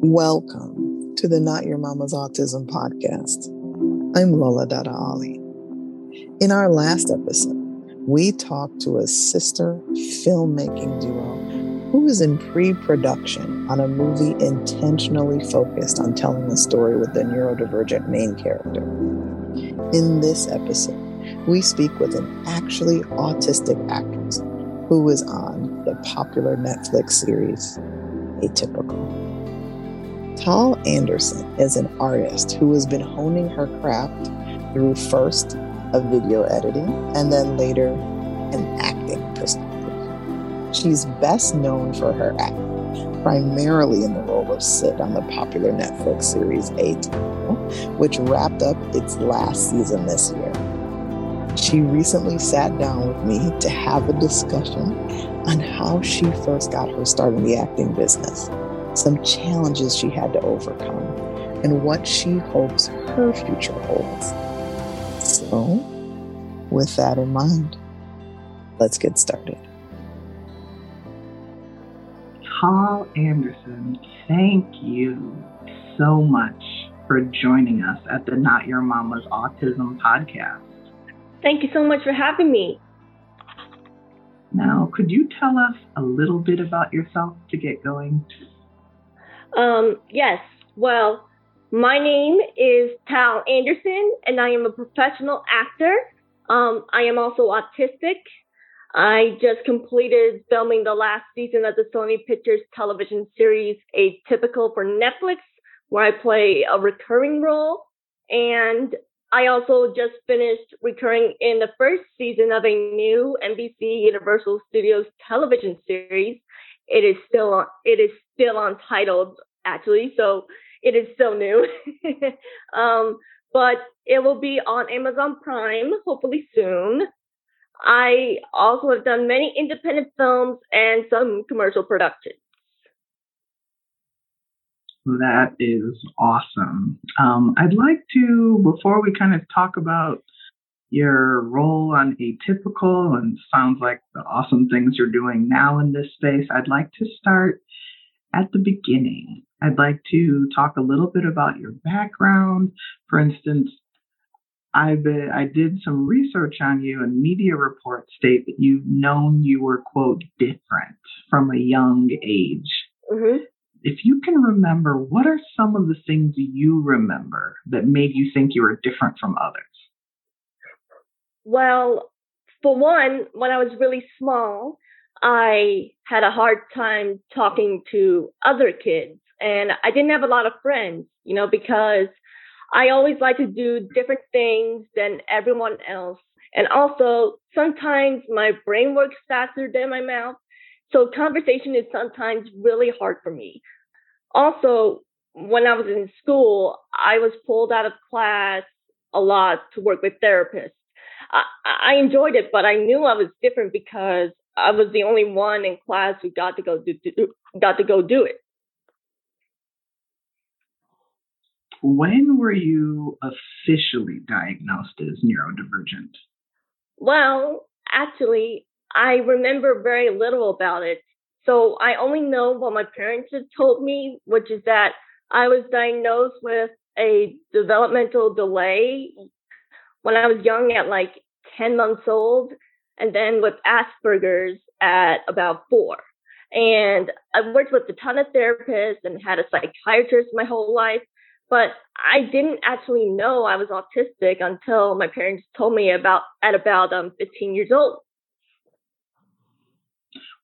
Welcome to the Not Your Mama's Autism podcast. I'm Lola Dada Ali. In our last episode, we talked to a sister filmmaking duo who is in pre production on a movie intentionally focused on telling a story with the neurodivergent main character. In this episode, we speak with an actually autistic actress who is on the popular Netflix series Atypical. Tal Anderson is an artist who has been honing her craft through first a video editing and then later an acting perspective. She's best known for her acting, primarily in the role of Sid on the popular Netflix series Atypical, which wrapped up its last season this year. She recently sat down with me to have a discussion on how she first got her start in the acting business some challenges she had to overcome, and what she hopes her future holds. So, with that in mind, let's get started. Tal Anderson, thank you so much for joining us at the Not Your Mama's Autism podcast. Thank you so much for having me. Now, could you tell us a little bit about yourself to get going? Um, yes. Well, my name is Tal Anderson, and I am a professional actor. Um, I am also autistic. I just completed filming the last season of the Sony Pictures television series Atypical for Netflix, where I play a recurring role. And I also just finished recurring in the first season of a new NBC Universal Studios television series. It is still on, it is still untitled actually, so it is still new. um, but it will be on Amazon Prime hopefully soon. I also have done many independent films and some commercial productions. That is awesome. Um, I'd like to, before we kind of talk about your role on Atypical and sounds like the awesome things you're doing now in this space, I'd like to start at the beginning. I'd like to talk a little bit about your background. For instance, I I did some research on you, and media reports state that you've known you were quote different from a young age. Mm-hmm. If you can remember, what are some of the things you remember that made you think you were different from others? Well, for one, when I was really small, I had a hard time talking to other kids and I didn't have a lot of friends, you know, because I always like to do different things than everyone else. And also, sometimes my brain works faster than my mouth. So conversation is sometimes really hard for me. Also, when I was in school, I was pulled out of class a lot to work with therapists. I, I enjoyed it, but I knew I was different because I was the only one in class who got to go do, do got to go do it. When were you officially diagnosed as neurodivergent? Well, actually, I remember very little about it. So I only know what my parents had told me, which is that I was diagnosed with a developmental delay when I was young at like 10 months old and then with Asperger's at about four. And I worked with a ton of therapists and had a psychiatrist my whole life, but I didn't actually know I was autistic until my parents told me about at about um 15 years old.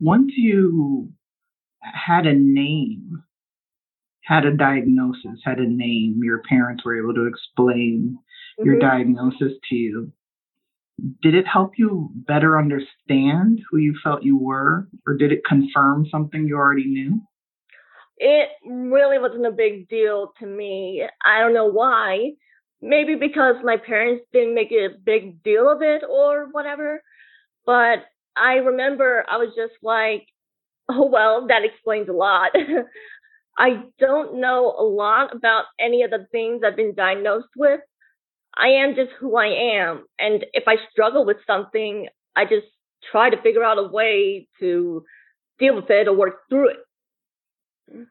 Once you had a name, had a diagnosis, had a name, your parents were able to explain mm-hmm. your diagnosis to you did it help you better understand who you felt you were, or did it confirm something you already knew? It really wasn't a big deal to me. I don't know why. Maybe because my parents didn't make a big deal of it or whatever. But I remember I was just like, oh, well, that explains a lot. I don't know a lot about any of the things I've been diagnosed with, I am just who I am. And if I struggle with something, I just try to figure out a way to deal with it or work through it.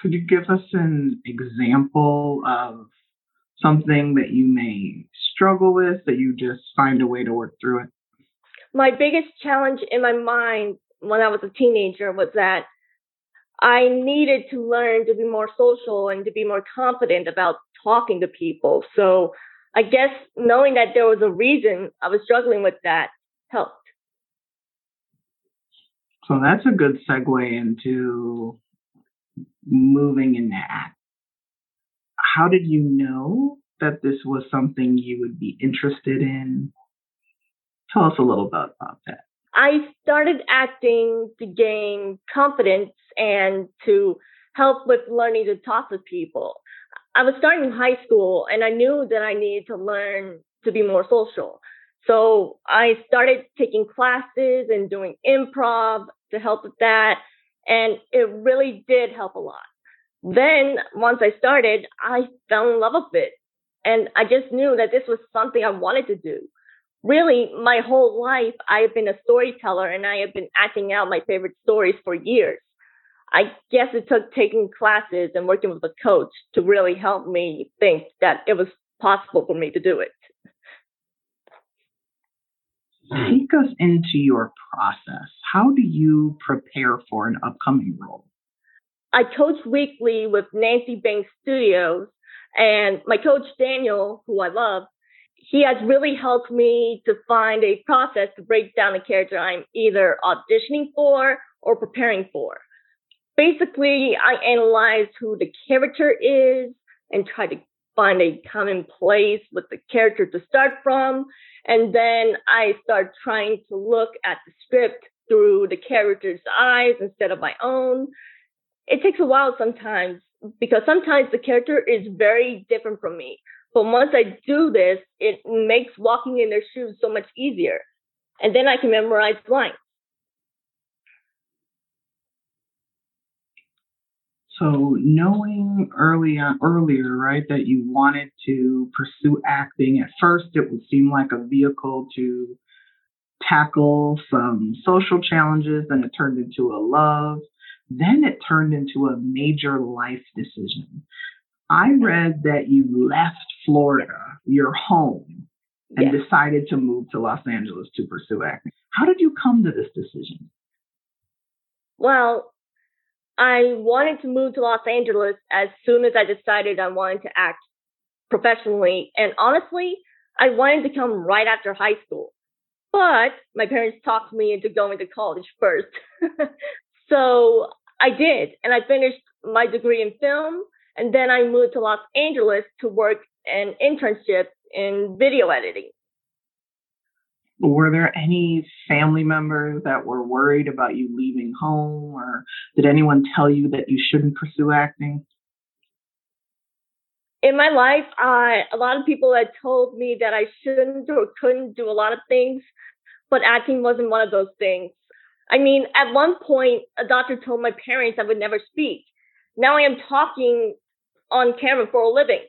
Could you give us an example of something that you may struggle with that you just find a way to work through it? My biggest challenge in my mind when I was a teenager was that I needed to learn to be more social and to be more confident about talking to people. So I guess knowing that there was a reason I was struggling with that helped. So that's a good segue into moving in that. How did you know that this was something you would be interested in? Tell us a little bit about that. I started acting to gain confidence and to help with learning to talk to people. I was starting high school and I knew that I needed to learn to be more social. So I started taking classes and doing improv to help with that. And it really did help a lot. Then once I started, I fell in love with it. And I just knew that this was something I wanted to do. Really, my whole life, I have been a storyteller and I have been acting out my favorite stories for years. I guess it took taking classes and working with a coach to really help me think that it was possible for me to do it. Take us into your process. How do you prepare for an upcoming role? I coach weekly with Nancy Banks Studios, and my coach Daniel, who I love, he has really helped me to find a process to break down a character I'm either auditioning for or preparing for basically I analyze who the character is and try to find a common place with the character to start from. And then I start trying to look at the script through the character's eyes instead of my own. It takes a while sometimes because sometimes the character is very different from me. But once I do this, it makes walking in their shoes so much easier. And then I can memorize lines. So knowing early on, earlier, right, that you wanted to pursue acting, at first it would seem like a vehicle to tackle some social challenges, then it turned into a love, then it turned into a major life decision. I read that you left Florida, your home, and yes. decided to move to Los Angeles to pursue acting. How did you come to this decision? Well, I wanted to move to Los Angeles as soon as I decided I wanted to act professionally. And honestly, I wanted to come right after high school. But my parents talked me into going to college first. so I did. And I finished my degree in film. And then I moved to Los Angeles to work an internship in video editing were there any family members that were worried about you leaving home or did anyone tell you that you shouldn't pursue acting? In my life I, a lot of people had told me that i shouldn't or couldn't do a lot of things but acting wasn't one of those things. I mean at one point a doctor told my parents i would never speak. Now i am talking on camera for a living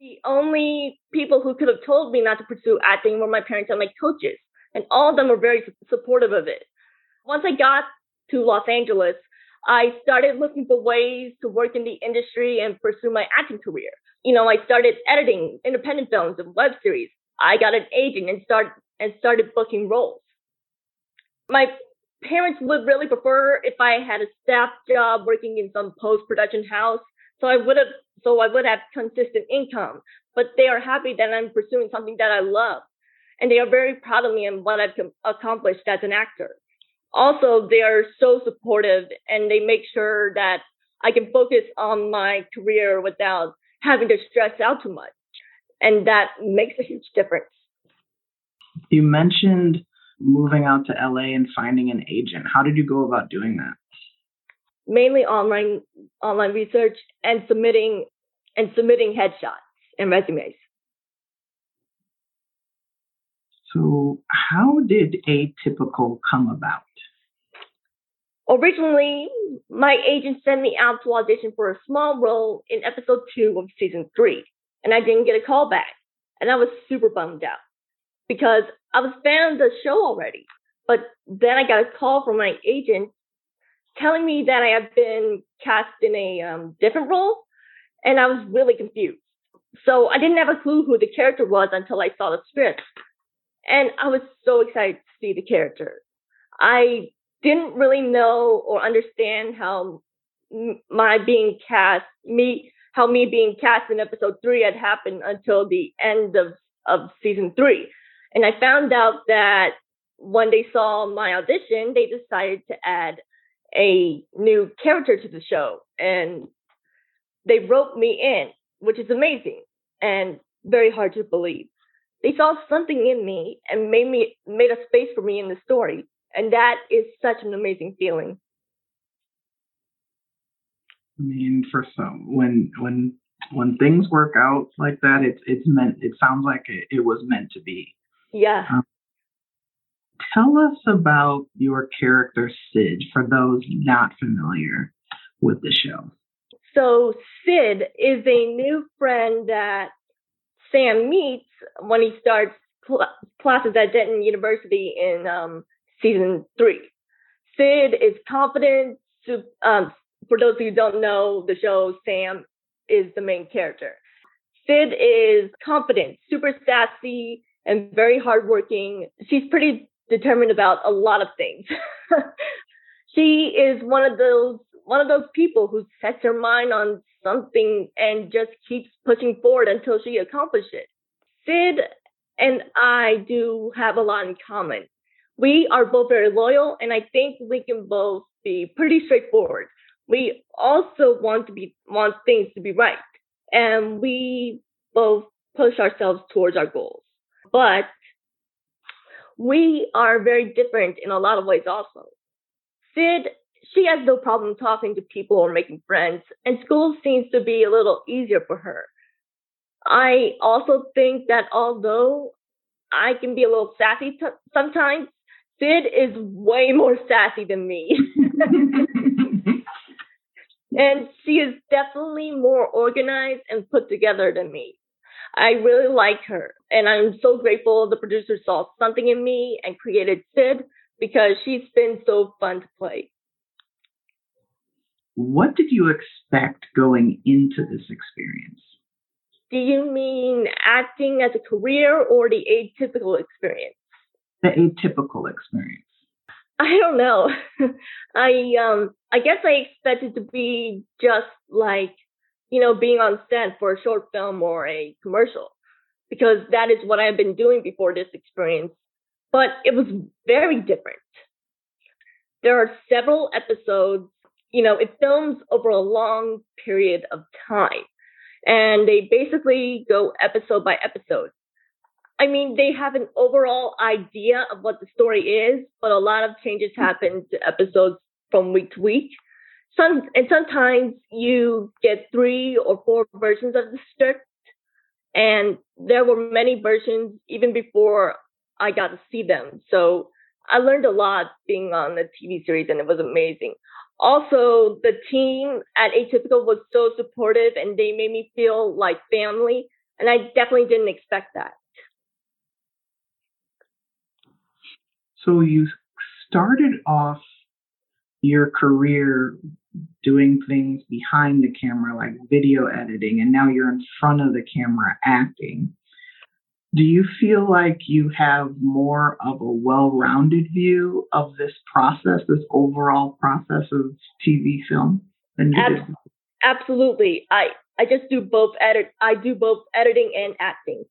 the only people who could have told me not to pursue acting were my parents and my coaches, and all of them were very supportive of it. Once I got to Los Angeles, I started looking for ways to work in the industry and pursue my acting career. You know, I started editing independent films and web series. I got an agent and start and started booking roles. My parents would really prefer if I had a staff job working in some post production house so I would have, so I would have consistent income. But they are happy that I'm pursuing something that I love, and they are very proud of me and what I've accomplished as an actor. Also, they are so supportive, and they make sure that I can focus on my career without having to stress out too much, and that makes a huge difference. You mentioned moving out to LA and finding an agent. How did you go about doing that? Mainly online online research and submitting and submitting headshots and resumes. So, how did Atypical come about? Originally, my agent sent me out to audition for a small role in episode two of season three, and I didn't get a call back. And I was super bummed out because I was fan of the show already. But then I got a call from my agent telling me that I had been cast in a um, different role, and I was really confused. So I didn't have a clue who the character was until I saw the script, and I was so excited to see the character. I didn't really know or understand how my being cast, me, how me being cast in episode three had happened until the end of, of season three. And I found out that when they saw my audition, they decided to add a new character to the show and they wrote me in, which is amazing and very hard to believe. They saw something in me and made me made a space for me in the story. And that is such an amazing feeling. I mean, for some, when when when things work out like that, it's it's meant. It sounds like it, it was meant to be. Yeah. Um, tell us about your character Sid for those not familiar with the show. So Sid is a new friend that Sam meets when he starts cl- classes at Denton University in um, season three. Sid is confident. Um, for those who don't know the show, Sam is the main character. Sid is confident, super sassy, and very hardworking. She's pretty determined about a lot of things. she is one of those one of those people who sets her mind on something and just keeps pushing forward until she accomplishes it. Sid and I do have a lot in common. We are both very loyal, and I think we can both be pretty straightforward. We also want to be want things to be right, and we both push ourselves towards our goals. But we are very different in a lot of ways also. Sid, she has no problem talking to people or making friends, and school seems to be a little easier for her. I also think that although I can be a little sassy t- sometimes, Sid is way more sassy than me. and she is definitely more organized and put together than me. I really like her, and I'm so grateful the producer saw something in me and created Sid because she's been so fun to play. What did you expect going into this experience? Do you mean acting as a career or the atypical experience? The atypical experience. I don't know. I um I guess I expected to be just like you know, being on set for a short film or a commercial, because that is what I've been doing before this experience. But it was very different. There are several episodes, you know, it films over a long period of time, and they basically go episode by episode. I mean, they have an overall idea of what the story is, but a lot of changes hmm. happen to episodes from week to week some and sometimes you get three or four versions of the script and there were many versions even before I got to see them. So I learned a lot being on the TV series and it was amazing. Also, the team at Atypical was so supportive and they made me feel like family. And I definitely didn't expect that. So you started off your career doing things behind the camera like video editing and now you're in front of the camera acting. Do you feel like you have more of a well-rounded view of this process this overall process of tv film than you Ab- did? absolutely. I i just do both edit i do both editing and acting.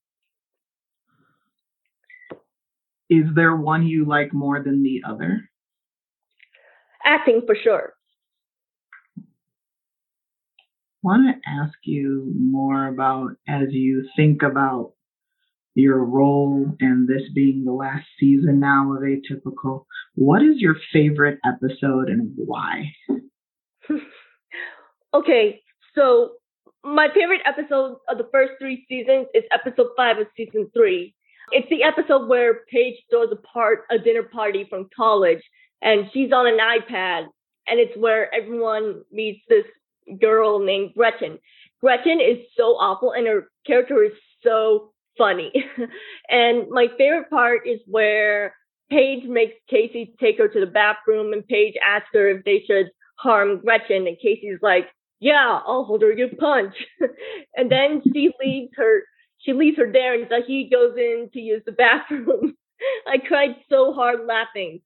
Is there one you like more than the other? Acting for sure want to ask you more about as you think about your role and this being the last season now of Atypical. What is your favorite episode and why? okay, so my favorite episode of the first three seasons is episode five of season three. It's the episode where Paige throws a part a dinner party from college and she's on an iPad and it's where everyone meets this girl named Gretchen. Gretchen is so awful and her character is so funny. and my favorite part is where Paige makes Casey take her to the bathroom, and Paige asks her if they should harm Gretchen, and Casey's like, "Yeah, I'll hold her your punch." and then she leaves her. She leaves her there, and he goes in to use the bathroom. I cried so hard laughing.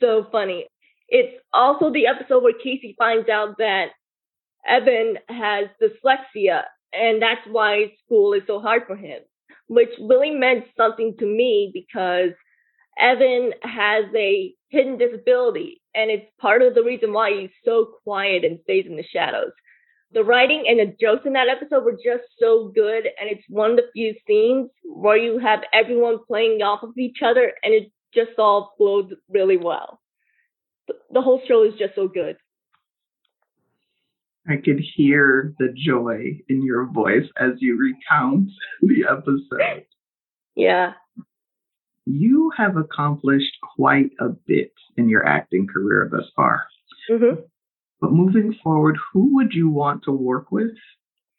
So funny. It's also the episode where Casey finds out that Evan has dyslexia, and that's why school is so hard for him, which really meant something to me because Evan has a hidden disability, and it's part of the reason why he's so quiet and stays in the shadows. The writing and the jokes in that episode were just so good, and it's one of the few scenes where you have everyone playing off of each other, and it just all flowed really well. The whole show is just so good. I could hear the joy in your voice as you recount the episode. Yeah. You have accomplished quite a bit in your acting career thus far. Mm-hmm. But moving forward, who would you want to work with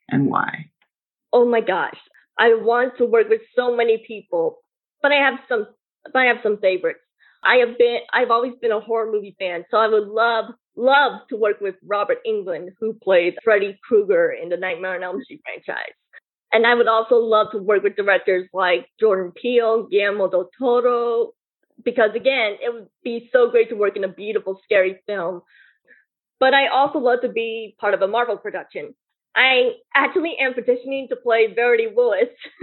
and why? Oh my gosh. I want to work with so many people, but I have some but I have some favorites. I have been I've always been a horror movie fan, so I would love love to work with Robert Englund, who played Freddy Krueger in the Nightmare on Elm Street franchise. And I would also love to work with directors like Jordan Peele, Guillermo del Toro, because again, it would be so great to work in a beautiful, scary film. But I also love to be part of a Marvel production. I actually am petitioning to play Verity Willis.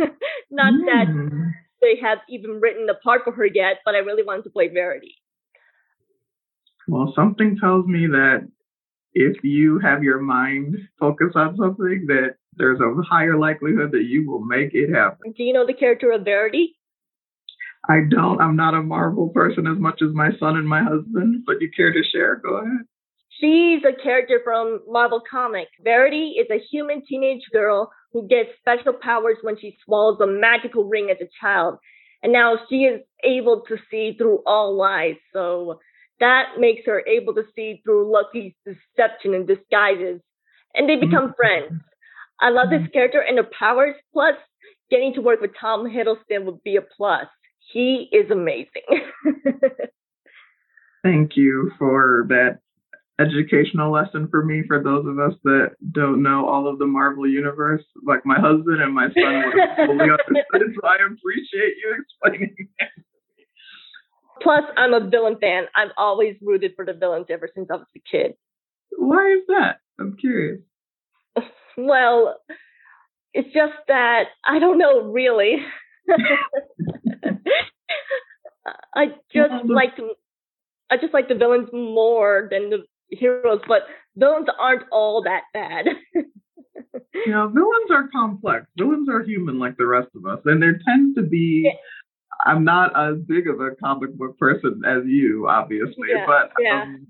Not mm. that hmm. they have even written the part for her yet, but I really want to play Verity. Well, something tells me that if you have your mind focused on something, that there's a higher likelihood that you will make it happen. Do you know the character of Verity? I don't. I'm not a Marvel person as much as my son and my husband, but you care to share? Go ahead. She's a character from Marvel Comics. Verity is a human teenage girl who gets special powers when she swallows a magical ring as a child. And now she is able to see through all lies. So that makes her able to see through Loki's deception and disguises, and they become mm-hmm. friends. I love this mm-hmm. character and her powers. Plus, getting to work with Tom Hiddleston would be a plus. He is amazing. Thank you for that educational lesson for me. For those of us that don't know all of the Marvel universe, like my husband and my son would fully understood. So I appreciate you explaining that. Plus, I'm a villain fan. I've always rooted for the villains ever since I was a kid. Why is that? I'm curious. well, it's just that I don't know really. I just like I just like the villains more than the heroes, but villains aren't all that bad. yeah, villains are complex. Villains are human like the rest of us, and there tends to be I'm not as big of a comic book person as you, obviously, yeah, but yeah. Um,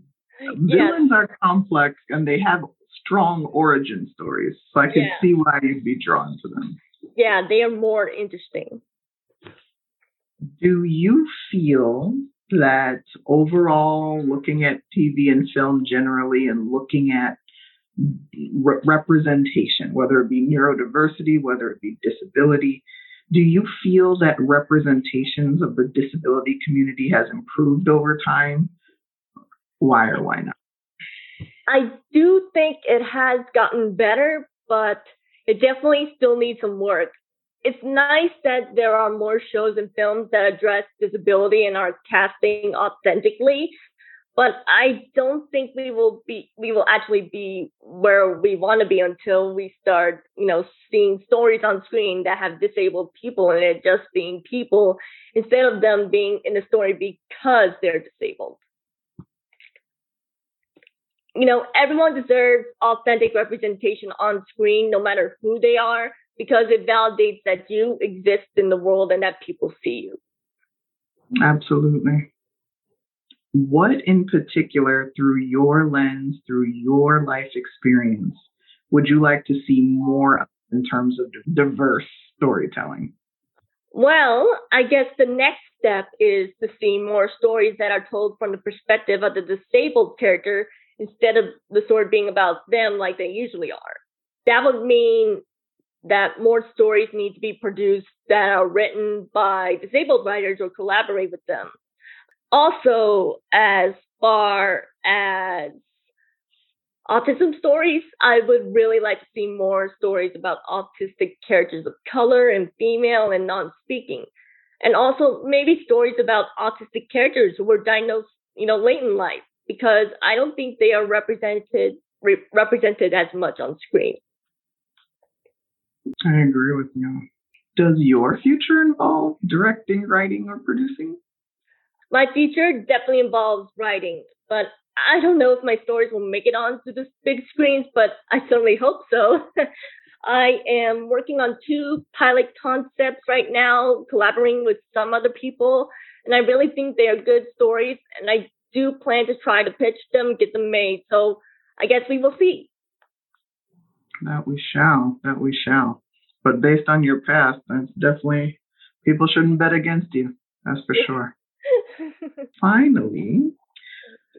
villains are complex and they have strong origin stories. So I can yeah. see why you'd be drawn to them. Yeah, they are more interesting. Do you feel that overall, looking at TV and film generally and looking at re- representation, whether it be neurodiversity, whether it be disability, do you feel that representations of the disability community has improved over time? Why or why not? I do think it has gotten better, but it definitely still needs some work. It's nice that there are more shows and films that address disability and are casting authentically, but I don't think we will be we will actually be where we want to be until we start, you know, seeing stories on screen that have disabled people and it just being people instead of them being in the story because they're disabled. You know, everyone deserves authentic representation on screen, no matter who they are, because it validates that you exist in the world and that people see you. Absolutely what in particular, through your lens, through your life experience, would you like to see more in terms of diverse storytelling? Well, I guess the next step is to see more stories that are told from the perspective of the disabled character instead of the story being about them like they usually are. That would mean that more stories need to be produced that are written by disabled writers or collaborate with them also, as far as autism stories, I would really like to see more stories about autistic characters of color and female and non speaking. And also maybe stories about autistic characters who were diagnosed, you know, late in life, because I don't think they are represented re- represented as much on screen. I agree with you. Does your future involve directing, writing, or producing? My future definitely involves writing, but I don't know if my stories will make it onto the big screens, but I certainly hope so. I am working on two pilot concepts right now, collaborating with some other people, and I really think they are good stories, and I do plan to try to pitch them, get them made. So I guess we will see. That we shall. That we shall. But based on your past, that's definitely people shouldn't bet against you. That's for sure. Finally,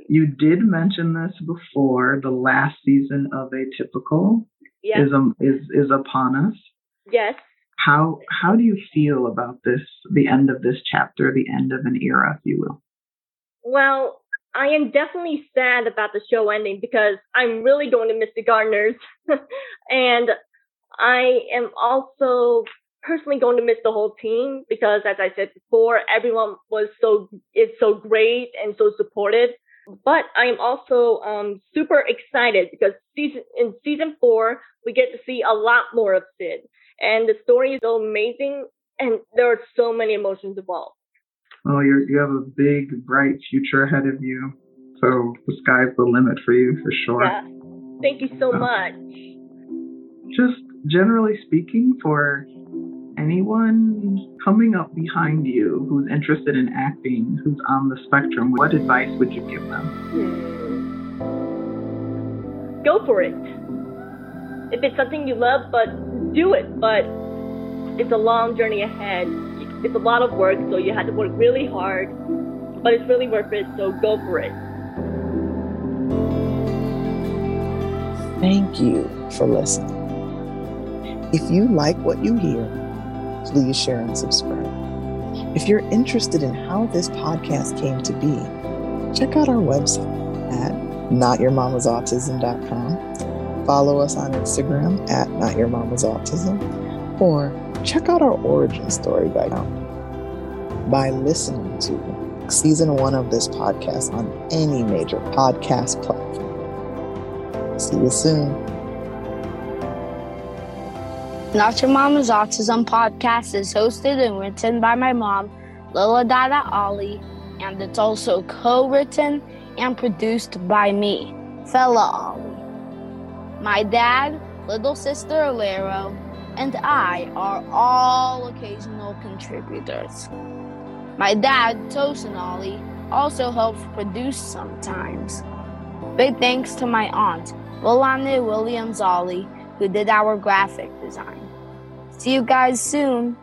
you did mention this before. The last season of Atypical yes. is um, is is upon us. Yes. How how do you feel about this? The end of this chapter, the end of an era, if you will. Well, I am definitely sad about the show ending because I'm really going to miss the Gardners, and I am also personally going to miss the whole team because, as I said before, everyone was so is so great and so supportive. But I am also um, super excited because season in season four we get to see a lot more of Sid, and the story is so amazing, and there are so many emotions involved. Well, you you have a big, bright future ahead of you, so the sky's the limit for you for sure. Yeah. Thank you so uh, much. Just generally speaking, for anyone coming up behind you who's interested in acting, who's on the spectrum, what advice would you give them? Hmm. Go for it. If it's something you love, but do it. But it's a long journey ahead. It's a lot of work, so you have to work really hard. But it's really worth it, so go for it. Thank you for listening. If you like what you hear, please share and subscribe. If you're interested in how this podcast came to be, check out our website at notyourmamasautism.com. Follow us on Instagram at notyourmamasautism, or check out our origin story by now by listening to season one of this podcast on any major podcast platform. See you soon. Not Your Mama's Autism podcast is hosted and written by my mom, Lola Dada Ali, and it's also co written and produced by me, Fella Ali. My dad, little sister Alero, and I are all occasional contributors. My dad, Tosin Ali, also helps produce sometimes. Big thanks to my aunt, Lilane Williams Ali, who did our graphic design. See you guys soon.